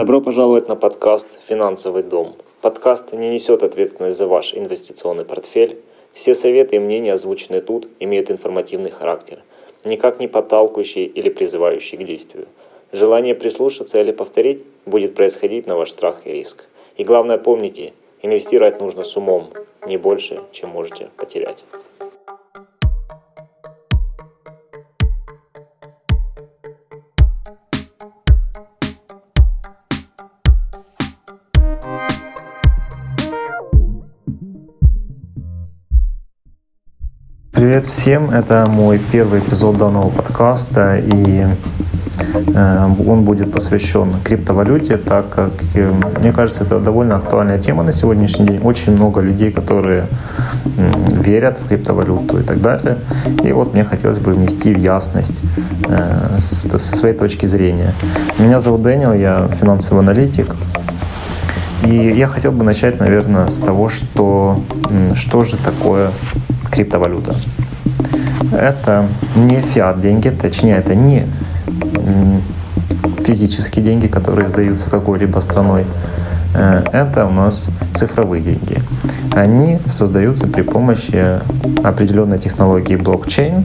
Добро пожаловать на подкаст «Финансовый дом». Подкаст не несет ответственность за ваш инвестиционный портфель. Все советы и мнения, озвученные тут, имеют информативный характер, никак не подталкивающий или призывающий к действию. Желание прислушаться или повторить будет происходить на ваш страх и риск. И главное помните, инвестировать нужно с умом, не больше, чем можете потерять. Привет всем, это мой первый эпизод данного подкаста, и э, он будет посвящен криптовалюте, так как, э, мне кажется, это довольно актуальная тема на сегодняшний день. Очень много людей, которые верят в криптовалюту и так далее. И вот мне хотелось бы внести в ясность э, со своей точки зрения. Меня зовут Дэниел, я финансовый аналитик. И я хотел бы начать, наверное, с того, что, что же такое криптовалюта. Это не фиат деньги, точнее это не физические деньги, которые сдаются какой-либо страной. Э, это у нас цифровые деньги. Они создаются при помощи определенной технологии блокчейн,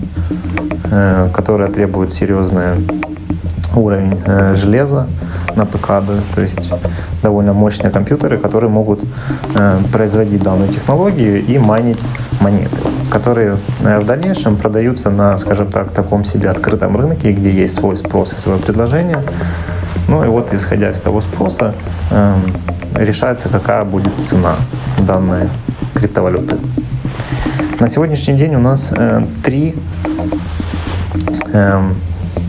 э, которая требует серьезный уровень э, железа на ПК, то есть довольно мощные компьютеры, которые могут производить данную технологию и майнить монеты которые э, в дальнейшем продаются на, скажем так, таком себе открытом рынке, где есть свой спрос и свое предложение. Ну и вот, исходя из того спроса, э, решается, какая будет цена данной криптовалюты. На сегодняшний день у нас э, три, э,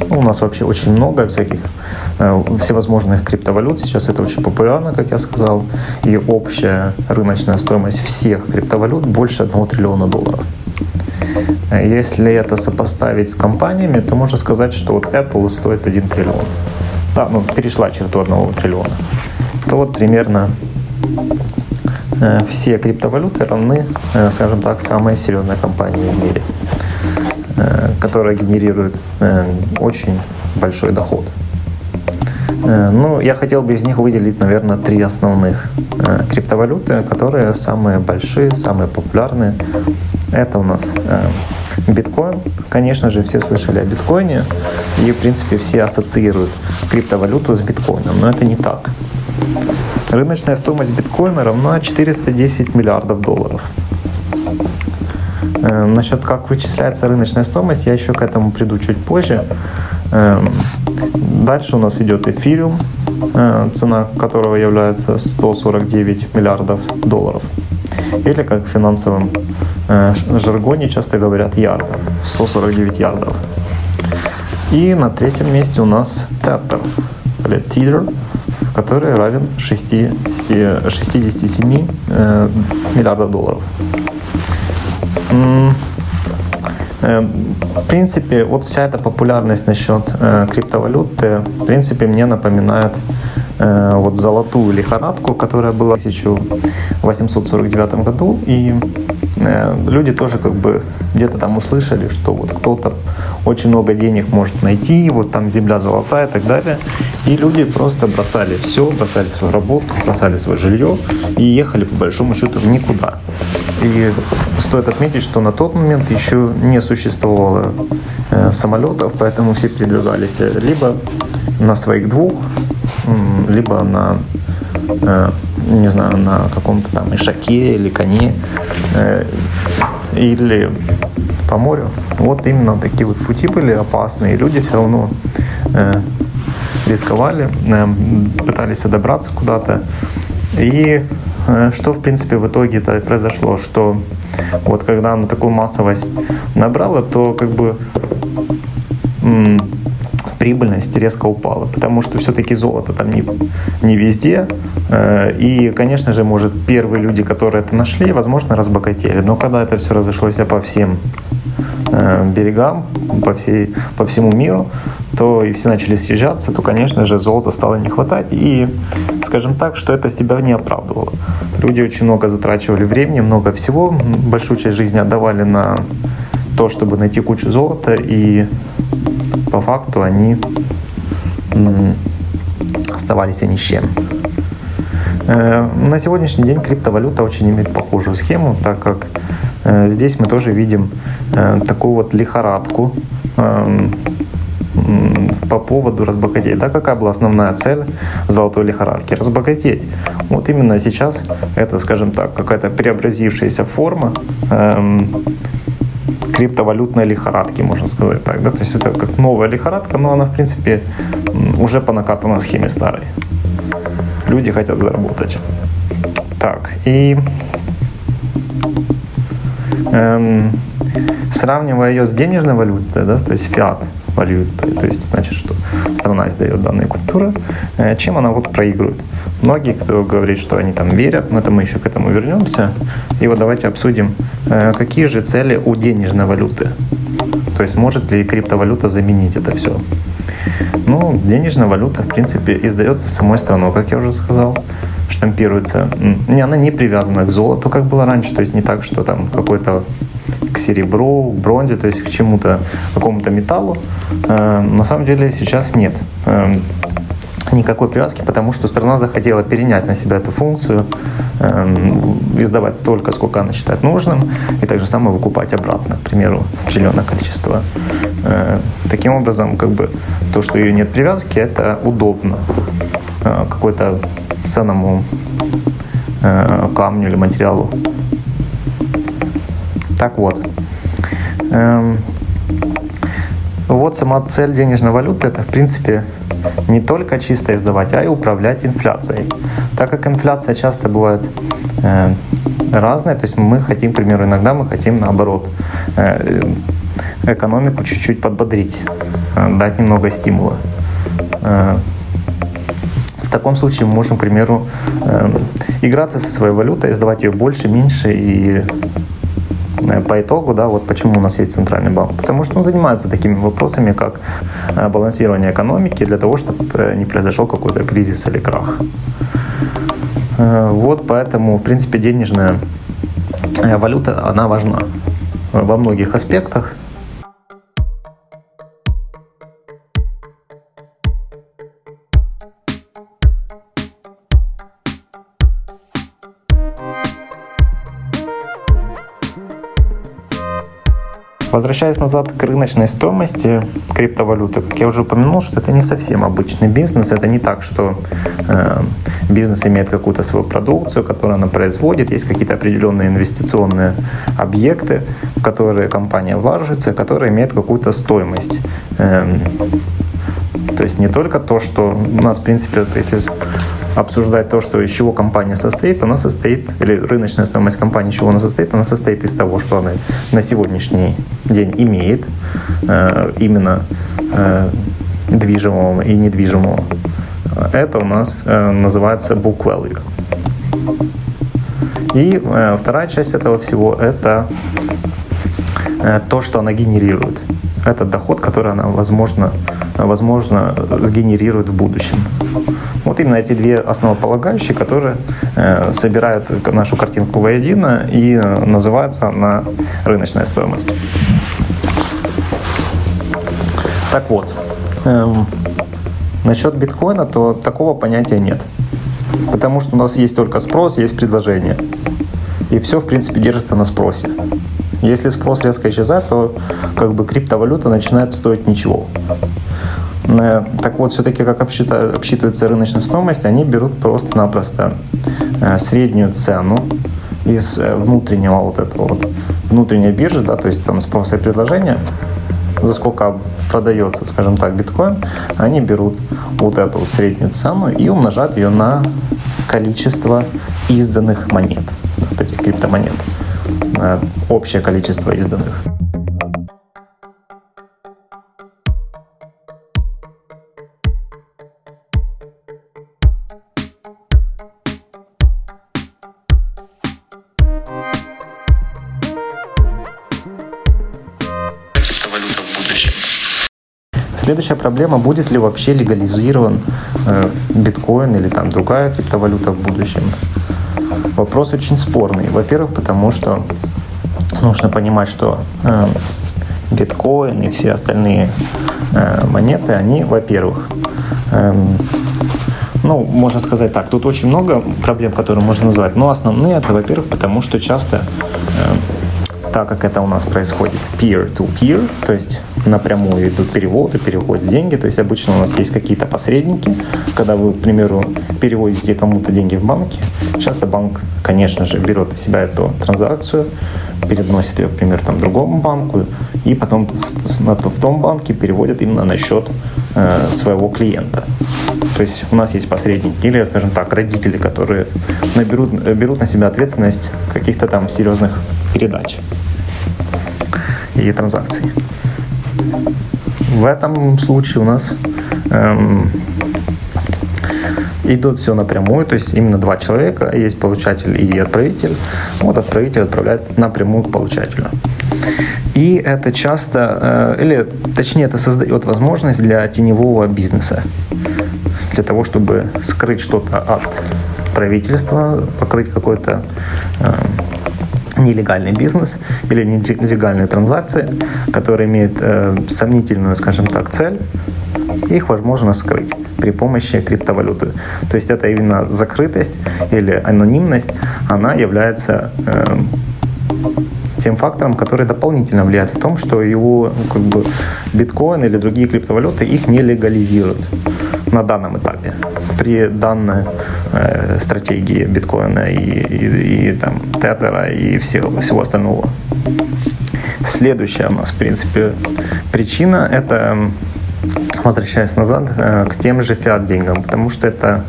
ну, у нас вообще очень много всяких всевозможных криптовалют. Сейчас это очень популярно, как я сказал. И общая рыночная стоимость всех криптовалют больше 1 триллиона долларов. Если это сопоставить с компаниями, то можно сказать, что вот Apple стоит 1 триллион. Да, ну, перешла черту 1 триллиона. То вот примерно э, все криптовалюты равны, э, скажем так, самой серьезной компании в мире, э, которая генерирует очень большой доход. Ну, я хотел бы из них выделить, наверное, три основных криптовалюты, которые самые большие, самые популярные. Это у нас Биткоин, конечно же, все слышали о биткоине, и, в принципе, все ассоциируют криптовалюту с биткоином, но это не так. Рыночная стоимость биткоина равна 410 миллиардов долларов. Э, насчет как вычисляется рыночная стоимость, я еще к этому приду чуть позже. Э, дальше у нас идет эфириум, э, цена которого является 149 миллиардов долларов. Или как в финансовом э, жаргоне часто говорят ярдов, 149 ярдов. И на третьем месте у нас Tether, или Tether, который равен 60, 67 э, миллиардов долларов. В принципе, вот вся эта популярность насчет криптовалюты, в принципе, мне напоминает Э, вот золотую лихорадку, которая была в 1849 году, и э, люди тоже как бы где-то там услышали, что вот кто-то очень много денег может найти, вот там земля золотая и так далее, и люди просто бросали все, бросали свою работу, бросали свое жилье и ехали по большому счету в никуда. И стоит отметить, что на тот момент еще не существовало э, самолетов, поэтому все передвигались либо на своих двух, либо на, э, не знаю, на каком-то там ишаке или коне, э, или по морю. Вот именно такие вот пути были опасные. Люди все равно э, рисковали, пытались добраться куда-то. И что, в принципе, в итоге-то произошло, что вот когда она такую массовость набрала, то как бы прибыльность резко упала, потому что все-таки золото там не, не везде. Э, и, конечно же, может, первые люди, которые это нашли, возможно, разбогатели. Но когда это все разошлось по всем э, берегам, по, всей, по всему миру, то и все начали съезжаться, то, конечно же, золота стало не хватать. И, скажем так, что это себя не оправдывало. Люди очень много затрачивали времени, много всего, большую часть жизни отдавали на то, чтобы найти кучу золота, и по факту они оставались они с чем. Э, на сегодняшний день криптовалюта очень имеет похожую схему, так как э, здесь мы тоже видим э, такую вот лихорадку по поводу разбогатеть. Да, какая была основная цель золотой лихорадки? Разбогатеть. Вот именно сейчас это, скажем так, какая-то преобразившаяся форма эм, криптовалютной лихорадки, можно сказать так. Да? То есть это как новая лихорадка, но она, в принципе, уже по накатанной схеме старой. Люди хотят заработать. Так, и эм, сравнивая ее с денежной валютой, да, то есть фиат валютой, то есть значит, что страна издает данные купюры, э, чем она вот проигрывает. Многие, кто говорит, что они там верят, но это мы еще к этому вернемся. И вот давайте обсудим, э, какие же цели у денежной валюты. То есть может ли криптовалюта заменить это все? Ну, денежная валюта, в принципе, издается самой страной, как я уже сказал, штампируется. Не, она не привязана к золоту, как было раньше, то есть не так, что там какой-то к серебру, к бронзе, то есть к чему-то, какому-то металлу. Э, на самом деле сейчас нет э, никакой привязки, потому что страна захотела перенять на себя эту функцию, э, издавать столько, сколько она считает нужным, и так же самое выкупать обратно, к примеру, определенное количество. Э, таким образом, как бы то, что ее нет привязки, это удобно э, какой-то ценному э, камню или материалу так вот, эм, вот сама цель денежной валюты – это, в принципе, не только чисто издавать, а и управлять инфляцией. Так как инфляция часто бывает э, разная, то есть мы хотим, к примеру, иногда мы хотим, наоборот, э, экономику чуть-чуть подбодрить, э, дать немного стимула. Э, в таком случае мы можем, к примеру, э, играться со своей валютой, издавать ее больше, меньше и по итогу, да, вот почему у нас есть центральный банк. Потому что он занимается такими вопросами, как э, балансирование экономики для того, чтобы э, не произошел какой-то кризис или крах. Вот поэтому, в принципе, денежная валюта, она важна во многих аспектах. Возвращаясь назад к рыночной стоимости криптовалюты, как я уже упомянул, что это не совсем обычный бизнес. Это не так, что э, бизнес имеет какую-то свою продукцию, которую она производит. Есть какие-то определенные инвестиционные объекты, в которые компания влаживается, которые имеют какую-то стоимость. Э, то есть не только то, что у нас, в принципе, если обсуждать то, что из чего компания состоит, она состоит, или рыночная стоимость компании, из чего она состоит, она состоит из того, что она на сегодняшний день имеет, э, именно э, движимого и недвижимого. Это у нас э, называется book value. И вторая часть этого всего – это то, что она генерирует. Это доход, который она, возможно, возможно, сгенерирует в будущем. Вот именно эти две основополагающие, которые э, собирают нашу картинку воедино и называется на рыночная стоимость. Так вот, эм, насчет биткоина, то такого понятия нет. Потому что у нас есть только спрос, есть предложение. И все, в принципе, держится на спросе. Если спрос резко исчезает, то как бы криптовалюта начинает стоить ничего. Э, так вот, все-таки как обсчитывается рыночная стоимость, они берут просто-напросто э, среднюю цену из э, внутреннего вот этого вот внутренней биржи, да, то есть там спрос и предложение, за сколько продается, скажем так, биткоин, они берут вот эту вот среднюю цену и умножают ее на количество изданных монет, вот этих криптомонет, общее количество изданных. Следующая проблема, будет ли вообще легализирован э, биткоин или там другая криптовалюта в будущем. Вопрос очень спорный. Во-первых, потому что нужно понимать, что э, биткоин и все остальные э, монеты, они, во-первых, э, Ну, можно сказать так, тут очень много проблем, которые можно назвать. Но основные это, во-первых, потому что часто э, так как это у нас происходит peer-to-peer, то есть напрямую идут переводы, переходят деньги, то есть обычно у нас есть какие-то посредники, когда вы, к примеру, переводите кому-то деньги в банке, часто банк, конечно же, берет на себя эту транзакцию, переносит ее, например, там, другому банку, и потом в, в том банке переводят именно на счет э, своего клиента. То есть у нас есть посредники или, скажем так, родители, которые наберут, берут на себя ответственность каких-то там серьезных передач и транзакций. В этом случае у нас эм, идут все напрямую, то есть именно два человека, есть получатель и отправитель. Вот отправитель отправляет напрямую к получателю. И это часто, э, или точнее это создает возможность для теневого бизнеса, для того, чтобы скрыть что-то от правительства, покрыть какой-то э, нелегальный бизнес или нелегальные транзакции, которые имеют э, сомнительную, скажем так, цель, их возможно скрыть при помощи криптовалюты. То есть это именно закрытость или анонимность, она является э, тем фактором, который дополнительно влияет в том, что его как бы, биткоин или другие криптовалюты их не легализируют на данном этапе при данной э, стратегии биткоина и, и, и там, тетера и всего, всего остального. Следующая у нас, в принципе, причина – это возвращаясь назад э, к тем же фиат-деньгам, потому что это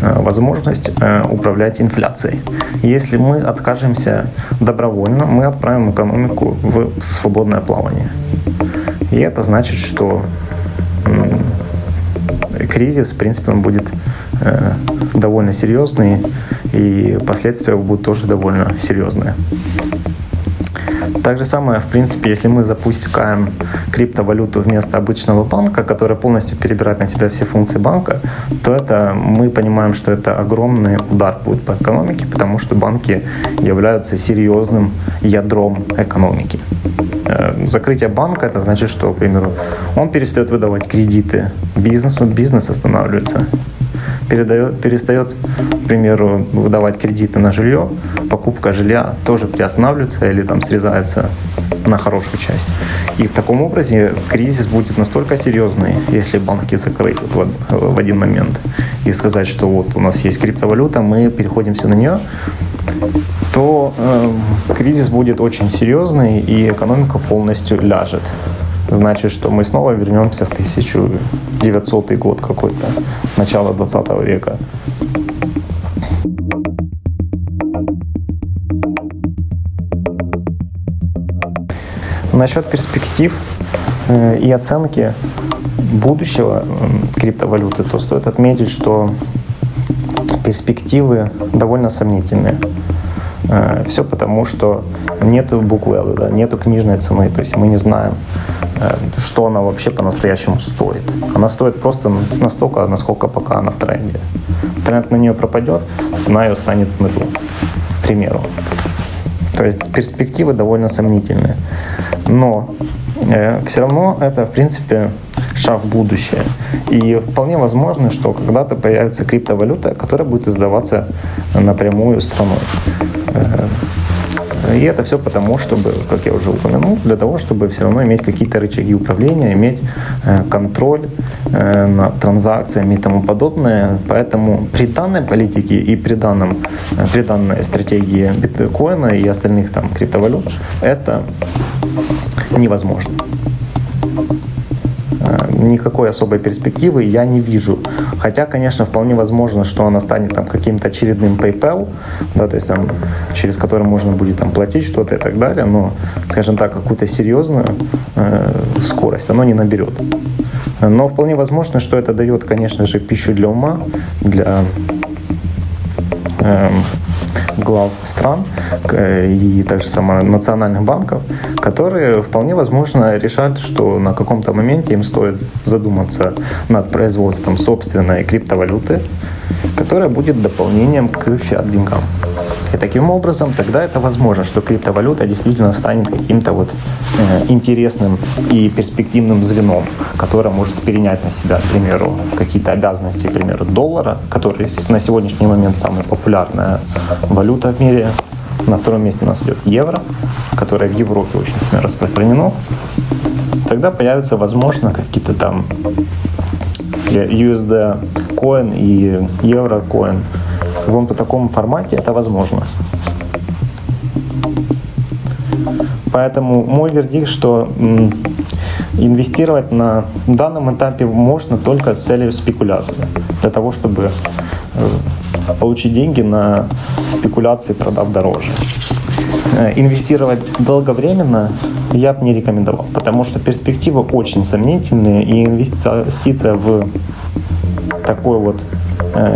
э, возможность э, управлять инфляцией. Если мы откажемся добровольно, мы отправим экономику в свободное плавание. И это значит, что кризис, в принципе, он будет довольно серьезный, и последствия будут тоже довольно серьезные. Так же самое, в принципе, если мы запускаем криптовалюту вместо обычного банка, которая полностью перебирает на себя все функции банка, то это мы понимаем, что это огромный удар будет по экономике, потому что банки являются серьезным ядром экономики. Э, закрытие банка это значит, что, к примеру, он перестает выдавать кредиты бизнесу, бизнес останавливается передает, перестает, к примеру, выдавать кредиты на жилье, покупка жилья тоже приостанавливается или там срезается на хорошую часть. И в таком образе кризис будет настолько серьезный, если банки закрыть в, в один момент и сказать, что вот у нас есть криптовалюта, мы переходим все на нее, то э, кризис будет очень серьезный и экономика полностью ляжет значит, что мы снова вернемся в 1900 год какой-то, начало 20 века. Насчет перспектив э, и оценки будущего криптовалюты, то стоит отметить, что перспективы довольно сомнительные. Э, Все потому, что нету буквы, да, нету книжной цены, то есть мы не знаем, что она вообще по-настоящему стоит. Она стоит просто настолько, насколько пока она в тренде. Тренд на нее пропадет, цена ее станет нулю, к примеру. То есть перспективы довольно сомнительные. Но э, все равно это, в принципе, шаг в будущее. И вполне возможно, что когда-то появится криптовалюта, которая будет издаваться напрямую страной. И это все потому, чтобы, как я уже упомянул, для того, чтобы все равно иметь какие-то рычаги управления, иметь э, контроль э, над транзакциями и тому подобное. Поэтому при данной политике и при, данном, э, при данной стратегии биткоина и остальных там криптовалют это невозможно никакой особой перспективы я не вижу. Хотя, конечно, вполне возможно, что она станет там каким-то очередным PayPal, да, то есть там, через который можно будет там платить что-то и так далее, но, скажем так, какую-то серьезную э, скорость оно не наберет. Но вполне возможно, что это дает, конечно же, пищу для ума, для э, глав стран и также само национальных банков, которые вполне возможно решат, что на каком-то моменте им стоит задуматься над производством собственной криптовалюты, которая будет дополнением к фиат-деньгам. И таким образом тогда это возможно, что криптовалюта действительно станет каким-то вот э, интересным и перспективным звеном, которое может перенять на себя, к примеру, какие-то обязанности, к примеру, доллара, который на сегодняшний момент самая популярная валюта в мире. На втором месте у нас идет евро, которое в Европе очень сильно распространено. Тогда появятся, возможно, какие-то там USD коин и евро коин в каком-то таком формате это возможно. Поэтому мой вердикт, что инвестировать на данном этапе можно только с целью спекуляции, для того, чтобы э, получить деньги на спекуляции, продав дороже. Э, инвестировать долговременно я бы не рекомендовал, потому что перспективы очень сомнительные, и инвестиция в такой вот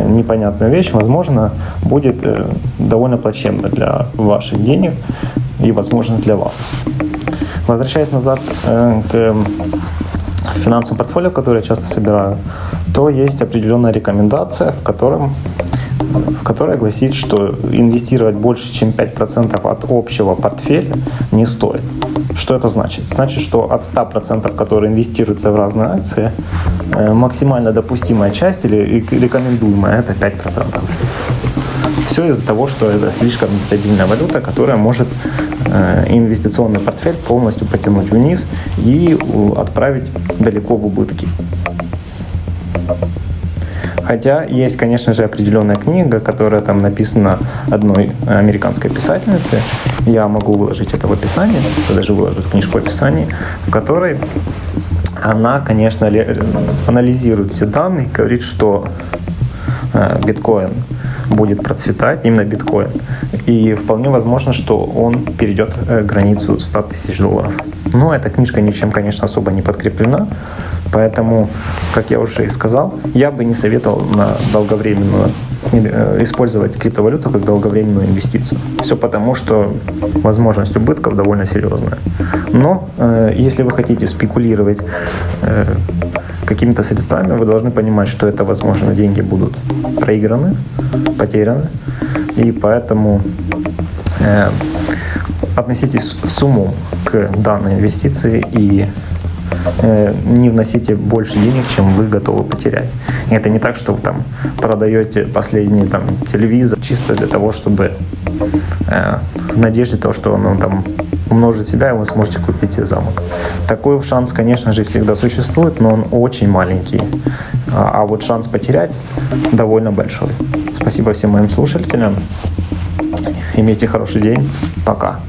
непонятную вещь, возможно, будет э, довольно плачевно для ваших денег и, возможно, для вас. Возвращаясь назад э, к финансовому портфолио, которое я часто собираю, то есть определенная рекомендация, в котором в которой гласит, что инвестировать больше, чем 5% от общего портфеля не стоит. Что это значит? Значит, что от 100%, которые инвестируются в разные акции, э, максимально допустимая часть или рекомендуемая это 5%. Все из-за того, что это слишком нестабильная валюта, которая может э, инвестиционный портфель полностью потянуть вниз и отправить далеко в убытки. Хотя есть, конечно же, определенная книга, которая там написана одной американской писательницей. Я могу выложить это в описании, я даже выложу книжку в описании, в которой она, конечно, анализирует все данные, говорит, что э, биткоин будет процветать, именно биткоин. И вполне возможно, что он перейдет э, границу 100 тысяч долларов. Но эта книжка ничем, конечно, особо не подкреплена. Поэтому, как я уже и сказал, я бы не советовал на долговременную э, использовать криптовалюту как долговременную инвестицию. Все потому, что возможность убытков довольно серьезная. Но э, если вы хотите спекулировать э, какими-то средствами, вы должны понимать, что это, возможно, деньги будут проиграны, потеряны. И поэтому э, относитесь с умом к данной инвестиции и не вносите больше денег, чем вы готовы потерять. И это не так, что вы там продаете последний там телевизор чисто для того, чтобы э, в надежде того, что он там умножит себя, и вы сможете купить себе замок. Такой шанс, конечно же, всегда существует, но он очень маленький. А, а вот шанс потерять довольно большой. Спасибо всем моим слушателям. Имейте хороший день. Пока.